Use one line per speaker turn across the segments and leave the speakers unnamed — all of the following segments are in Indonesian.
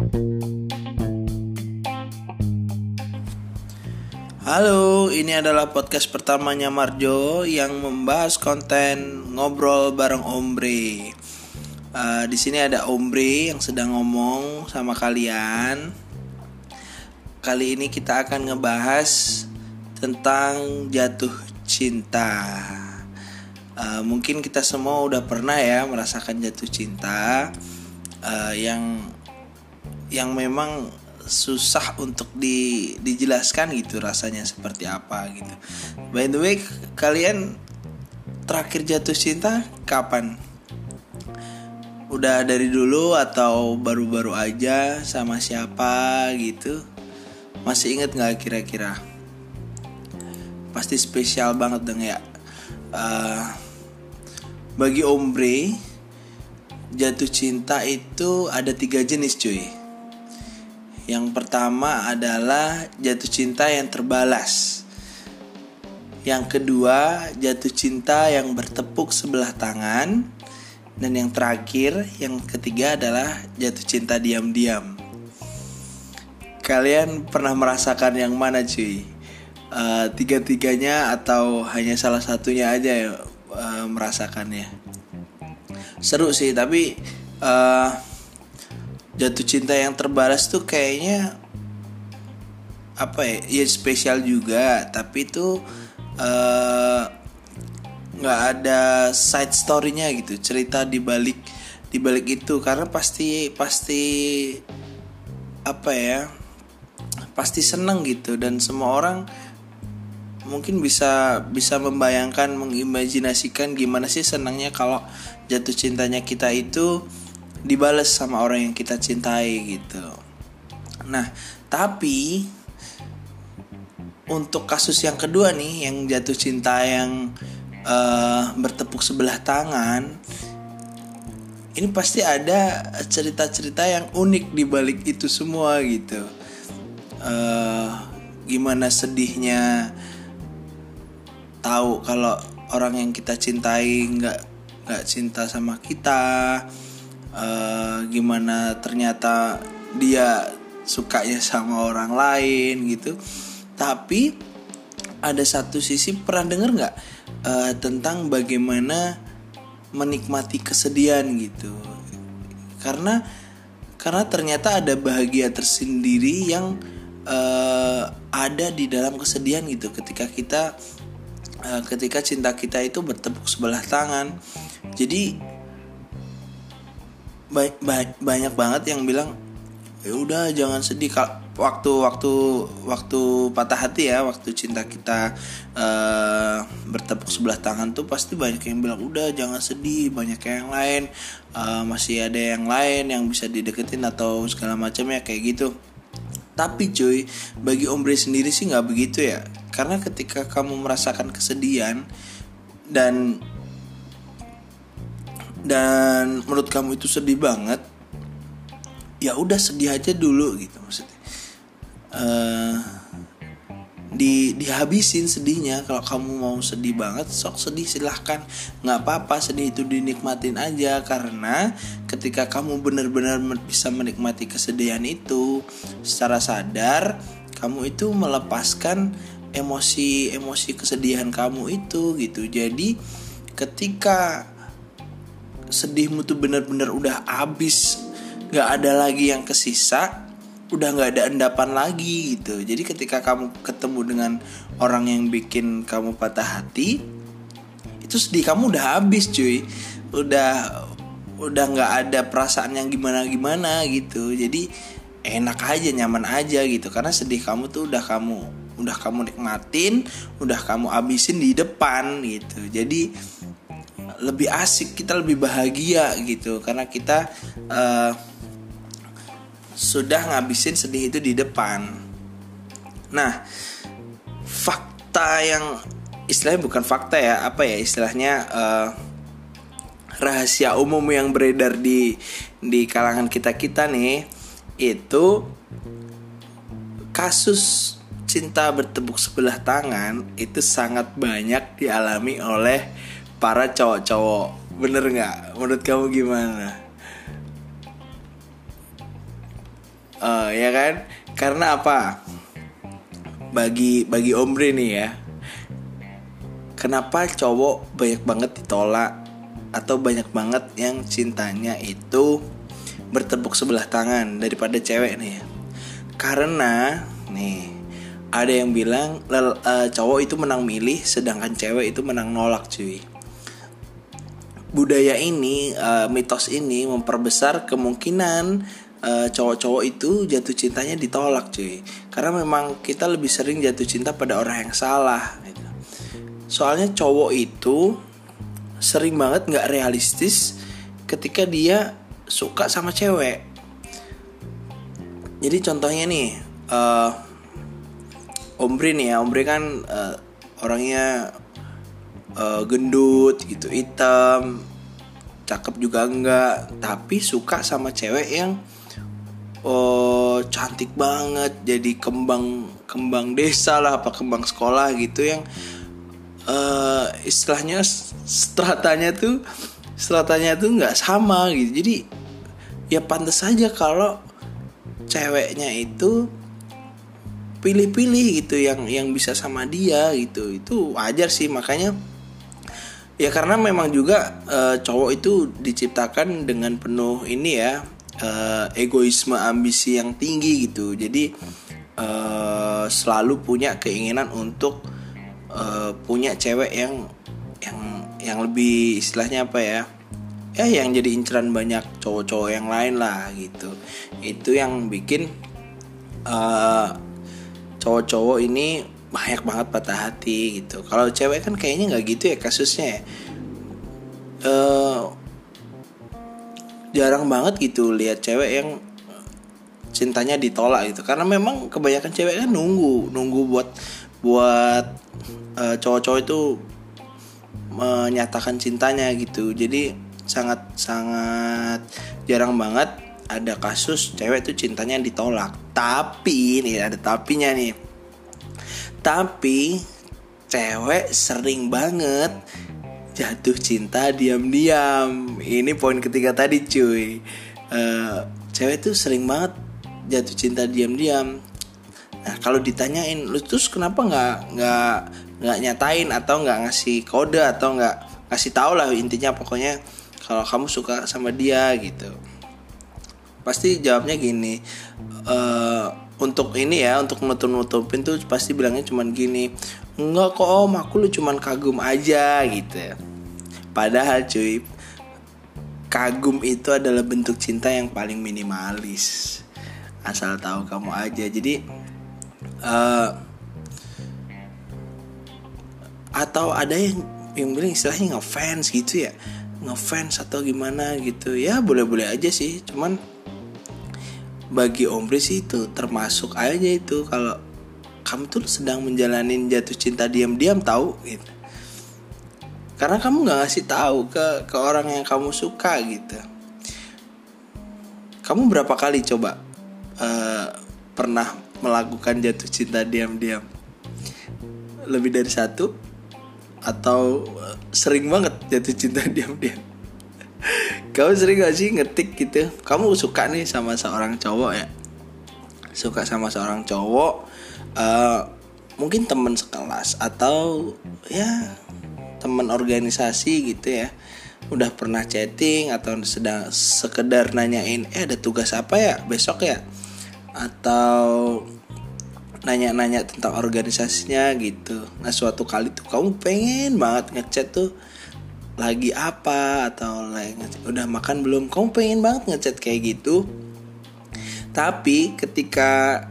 Halo, ini adalah podcast pertamanya Marjo yang membahas konten ngobrol bareng Ombre. Uh, di sini ada Ombre yang sedang ngomong sama kalian. Kali ini kita akan ngebahas tentang jatuh cinta. Uh, mungkin kita semua udah pernah ya merasakan jatuh cinta uh, yang yang memang susah untuk di, dijelaskan gitu rasanya seperti apa gitu. By the way, kalian terakhir jatuh cinta kapan? Udah dari dulu atau baru-baru aja sama siapa gitu? Masih inget nggak kira-kira? Pasti spesial banget dong ya. Uh, bagi ombre jatuh cinta itu ada tiga jenis cuy yang pertama adalah jatuh cinta yang terbalas. Yang kedua, jatuh cinta yang bertepuk sebelah tangan. Dan yang terakhir, yang ketiga adalah jatuh cinta diam-diam. Kalian pernah merasakan yang mana cuy? Uh, tiga-tiganya atau hanya salah satunya aja ya uh, merasakannya? Seru sih, tapi uh, jatuh cinta yang terbalas tuh kayaknya apa ya? Ya spesial juga. Tapi itu eh, nggak uh, ada side storynya gitu. Cerita di balik di balik itu. Karena pasti pasti apa ya? Pasti seneng gitu. Dan semua orang mungkin bisa bisa membayangkan mengimajinasikan gimana sih senangnya kalau jatuh cintanya kita itu dibales sama orang yang kita cintai gitu. Nah, tapi untuk kasus yang kedua nih yang jatuh cinta yang uh, bertepuk sebelah tangan ini pasti ada cerita-cerita yang unik di balik itu semua gitu. Uh, gimana sedihnya tahu kalau orang yang kita cintai nggak nggak cinta sama kita uh, gimana ternyata dia sukanya sama orang lain gitu. Tapi ada satu sisi pernah dengar nggak uh, tentang bagaimana menikmati kesedihan gitu? Karena karena ternyata ada bahagia tersendiri yang uh, ada di dalam kesedihan gitu. Ketika kita ketika cinta kita itu bertepuk sebelah tangan. Jadi ba ba banyak banget yang bilang ya udah jangan sedih. Waktu waktu waktu patah hati ya waktu cinta kita uh, bertepuk sebelah tangan tuh pasti banyak yang bilang udah jangan sedih. Banyak yang lain uh, masih ada yang lain yang bisa dideketin atau segala macam ya kayak gitu. Tapi cuy bagi ombre sendiri sih nggak begitu ya. Karena ketika kamu merasakan kesedihan dan dan menurut kamu itu sedih banget? Ya udah sedih aja dulu gitu maksudnya. Uh, di dihabisin sedihnya. Kalau kamu mau sedih banget sok sedih silahkan. Nggak apa-apa sedih itu dinikmatin aja. Karena ketika kamu benar-benar bisa menikmati kesedihan itu secara sadar kamu itu melepaskan emosi-emosi kesedihan kamu itu gitu. Jadi ketika sedihmu tuh bener-bener udah abis nggak ada lagi yang kesisa udah nggak ada endapan lagi gitu. Jadi ketika kamu ketemu dengan orang yang bikin kamu patah hati itu sedih kamu udah habis cuy. Udah udah nggak ada perasaan yang gimana gimana gitu. Jadi enak aja nyaman aja gitu. Karena sedih kamu tuh udah kamu udah kamu nikmatin udah kamu abisin di depan gitu. Jadi lebih asik kita lebih bahagia gitu. Karena kita uh, sudah ngabisin sedih itu di depan. Nah fakta yang istilahnya bukan fakta ya apa ya istilahnya uh, rahasia umum yang beredar di di kalangan kita kita nih itu kasus cinta bertepuk sebelah tangan itu sangat banyak dialami oleh para cowok-cowok. Bener nggak? Menurut kamu gimana? Uh, ya kan? Karena apa? Bagi bagi ombre nih ya. Kenapa cowok banyak banget ditolak? Atau banyak banget yang cintanya itu bertepuk sebelah tangan daripada cewek nih ya? Karena nih ada yang bilang uh, cowok itu menang milih sedangkan cewek itu menang nolak cuy budaya ini uh, mitos ini memperbesar kemungkinan uh, cowok-cowok itu jatuh cintanya ditolak cuy. Karena memang kita lebih sering jatuh cinta pada orang yang salah gitu. soalnya cowok itu sering banget nggak realistis ketika dia suka sama cewek. Jadi contohnya nih uh, Omri nih ya. Omri kan uh, orangnya uh, gendut gitu hitam cakep juga enggak. Tapi suka sama cewek yang uh, cantik banget jadi kembang kembang desa lah apa kembang sekolah gitu yang uh, istilahnya stratanya tuh stratanya tuh nggak sama gitu. Jadi ya pantas saja kalau ceweknya itu pilih-pilih gitu yang yang bisa sama dia gitu. Itu wajar sih makanya ya karena memang juga e, cowok itu diciptakan dengan penuh ini ya e, egoisme ambisi yang tinggi gitu. Jadi e, selalu punya keinginan untuk e, punya cewek yang yang yang lebih istilahnya apa ya ya yang jadi inceran banyak cowok-cowok yang lain lah gitu. Itu yang bikin uh, cowok-cowok ini banyak banget patah hati gitu. Kalau cewek kan kayaknya nggak gitu ya kasusnya uh, jarang banget gitu lihat cewek yang cintanya ditolak gitu. Karena memang kebanyakan cewek kan nunggu nunggu buat buat uh, cowok-cowok itu menyatakan cintanya gitu. Jadi sangat sangat jarang banget ada kasus cewek tuh cintanya ditolak. Tapi nih ada tapinya nih tapi cewek sering banget jatuh cinta diam-diam. Ini poin ketiga tadi cuy. Uh, cewek tuh sering banget jatuh cinta diam-diam. Nah kalau ditanyain, lu terus kenapa nggak nggak nggak nyatain atau nggak ngasih kode atau nggak ngasih tau lah intinya pokoknya kalau kamu suka sama dia gitu. Pasti jawabnya gini. Uh, untuk ini ya untuk nutup-nutupin tuh pasti bilangnya cuman gini enggak kok om aku lu cuman kagum aja gitu padahal cuy kagum itu adalah bentuk cinta yang paling minimalis asal tahu kamu aja. Jadi uh, atau ada yang yang bilang istilahnya ngefans gitu ya ngefans atau gimana gitu. Ya boleh-boleh aja sih cuman bagi Omri sih itu termasuk aja itu. Kalau kamu tuh sedang menjalani jatuh cinta diam-diam tahu gitu. Karena kamu nggak ngasih tahu ke ke orang yang kamu suka gitu. Kamu berapa kali coba uh, pernah melakukan jatuh cinta diam-diam? Lebih dari satu? Atau eh, sering banget jatuh cinta diam-diam kamu sering gak sih ngetik gitu? Kamu suka nih sama seorang cowok ya? Suka sama seorang cowok uh, mungkin teman sekelas atau ya teman organisasi gitu ya. Udah pernah chatting atau sedang sekedar nanyain eh ada tugas apa ya besok ya? Atau nanya-nanya tentang organisasinya gitu. Nah suatu kali tuh kamu pengen banget ngechat tuh lagi apa atau lagi udah makan belum? Kamu pengen banget ngechat kayak gitu. Tapi ketika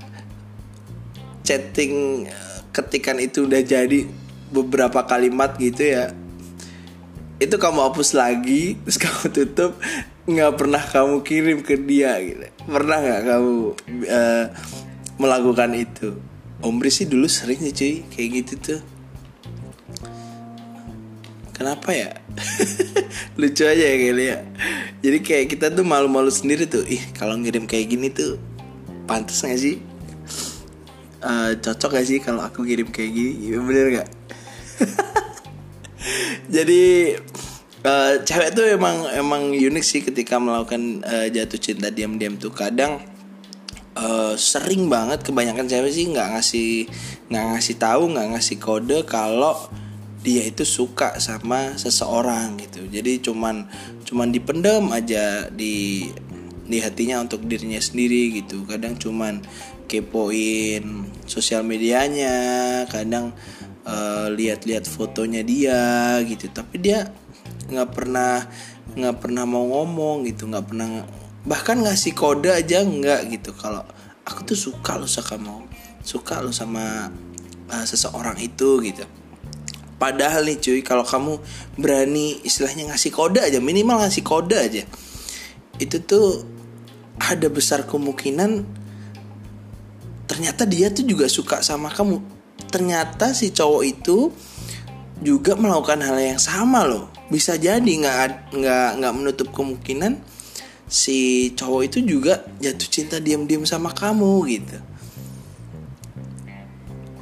chatting ketikan itu udah jadi beberapa kalimat gitu ya itu kamu hapus lagi terus kamu tutup nggak pernah kamu kirim ke dia gitu. Pernah nggak kamu uh, melakukan itu? Omri sih dulu sering sih cuy kayak gitu tuh kenapa ya? Lucu aja ya kali ya jadi kayak kita tuh malu-malu sendiri tuh. Ih kalau ngirim kayak gini tuh pantas gak sih? Uh, cocok gak sih kalau aku kirim kayak gini? Ya, bener gak jadi uh, cewek tuh emang emang unik sih ketika melakukan uh, jatuh cinta diam-diam tuh. Kadang uh, sering banget kebanyakan cewek sih nggak ngasih nggak ngasih tahu nggak ngasih kode kalau dia itu suka sama seseorang gitu. Jadi cuman cuman dipendam aja di di hatinya untuk dirinya sendiri gitu. Kadang cuman kepoin sosial medianya kadang uh, lihat-lihat fotonya dia gitu. Tapi dia nggak pernah nggak pernah mau ngomong gitu nggak pernah bahkan ngasih kode aja nggak gitu. Kalau aku tuh suka lo suka mau suka lo sama uh, seseorang itu gitu padahal nih cuy kalau kamu berani istilahnya ngasih kode aja minimal ngasih kode aja itu tuh ada besar kemungkinan ternyata dia tuh juga suka sama kamu. Ternyata si cowok itu juga melakukan hal yang sama loh. Bisa jadi nggak nggak nggak menutup kemungkinan si cowok itu juga jatuh cinta diam-diam sama kamu gitu.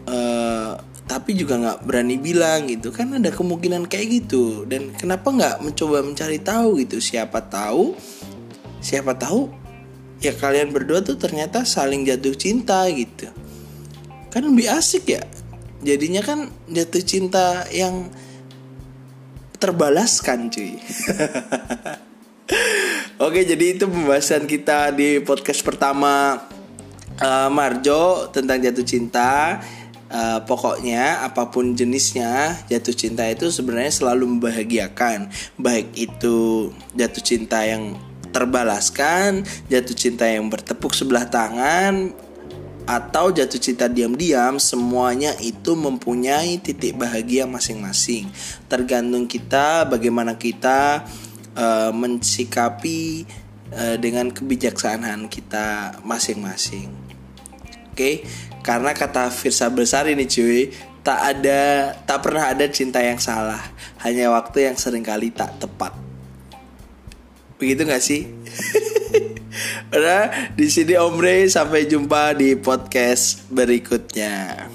Uh, tapi juga nggak berani bilang gitu. Kan ada kemungkinan kayak gitu. Dan kenapa nggak mencoba mencari tahu gitu? Siapa tahu siapa tahu ya kalian berdua tuh ternyata saling jatuh cinta gitu. Kan lebih asik ya. Jadinya kan jatuh cinta yang terbalaskan cuy. Oke jadi itu pembahasan kita di podcast pertama uh, Marjo tentang jatuh cinta uh, Pokoknya apa pun jenisnya jatuh cinta itu sebenarnya selalu membahagiakan Baik itu jatuh cinta yang terbalaskan, jatuh cinta yang bertepuk sebelah tangan, atau jatuh cinta diam-diam, semuanya itu mempunyai titik bahagia masing-masing. Tergantung kita bagaimana kita uh, mensikapi uh, dengan kebijaksanaan kita masing-masing. Oke, karena kata Firsa Besar ini cuy, tak ada tak pernah ada cinta yang salah, hanya waktu yang sering kali tak tepat. Begitu gak sih? Udah di sini Omre sampai jumpa di podcast berikutnya.